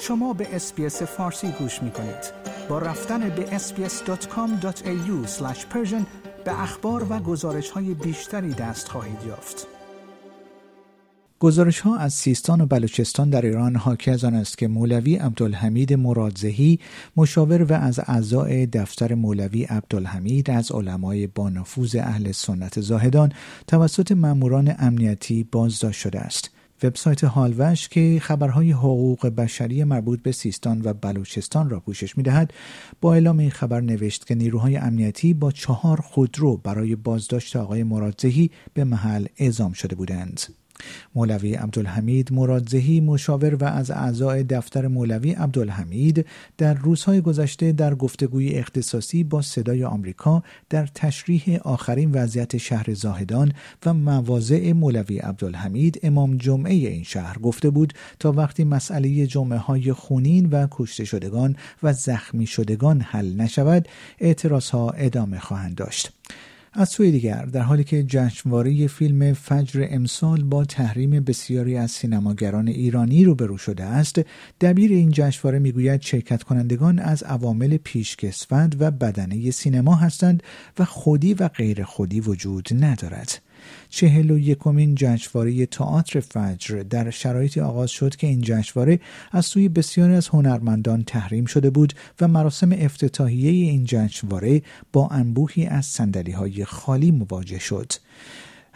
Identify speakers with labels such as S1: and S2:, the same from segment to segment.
S1: شما به اسپیس فارسی گوش می کنید. با رفتن به sbs.com.au به اخبار و گزارش های بیشتری دست خواهید یافت.
S2: گزارش ها از سیستان و بلوچستان در ایران حاکی از آن است که مولوی عبدالحمید مرادزهی مشاور و از اعضای دفتر مولوی عبدالحمید از علمای با نفوذ اهل سنت زاهدان توسط ماموران امنیتی بازداشت شده است. وبسایت هالوش که خبرهای حقوق بشری مربوط به سیستان و بلوچستان را پوشش می‌دهد با اعلام این خبر نوشت که نیروهای امنیتی با چهار خودرو برای بازداشت آقای مرادزهی به محل اعزام شده بودند. مولوی عبدالحمید مرادزهی مشاور و از اعضای دفتر مولوی عبدالحمید در روزهای گذشته در گفتگوی اختصاصی با صدای آمریکا در تشریح آخرین وضعیت شهر زاهدان و مواضع مولوی عبدالحمید امام جمعه این شهر گفته بود تا وقتی مسئله جمعه های خونین و کشته شدگان و زخمی شدگان حل نشود اعتراض ها ادامه خواهند داشت. از سوی دیگر در حالی که جشنواره فیلم فجر امسال با تحریم بسیاری از سینماگران ایرانی روبرو شده است دبیر این جشنواره می‌گوید شرکت کنندگان از عوامل پیشکسوت و بدنه سینما هستند و خودی و غیر خودی وجود ندارد. چهل و یکمین جشنواره تئاتر فجر در شرایطی آغاز شد که این جشنواره از سوی بسیاری از هنرمندان تحریم شده بود و مراسم افتتاحیه این جشنواره با انبوهی از سندلی های خالی مواجه شد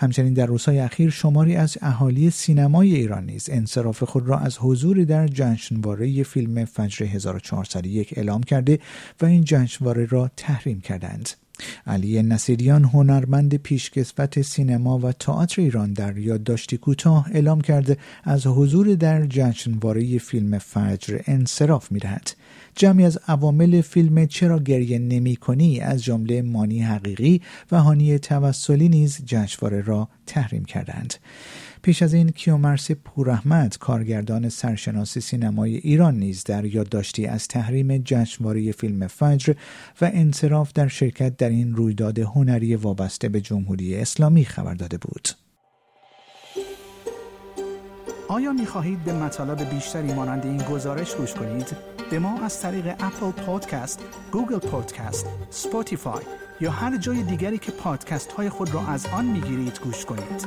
S2: همچنین در روزهای اخیر شماری از اهالی سینمای ایران نیز انصراف خود را از حضور در جشنواره فیلم فجر 1401 اعلام کرده و این جشنواره را تحریم کردند. علی نصیریان هنرمند پیشکسوت سینما و تئاتر ایران در یادداشتی کوتاه اعلام کرده از حضور در جشنواره فیلم فجر انصراف می‌دهد. جمعی از عوامل فیلم چرا گریه نمی کنی از جمله مانی حقیقی و هانی توسلی نیز جشنواره را تحریم کردند. پیش از این کیومرس پوراحمد کارگردان سرشناس سینمای ایران نیز در یادداشتی از تحریم جشنواره فیلم فجر و انصراف در شرکت در این رویداد هنری وابسته به جمهوری اسلامی خبر داده بود.
S1: آیا می خواهید به مطالب بیشتری مانند این گزارش گوش کنید؟ به ما از طریق اپل پادکست، گوگل پادکست، سپوتیفای یا هر جای دیگری که پادکست های خود را از آن می گیرید گوش کنید.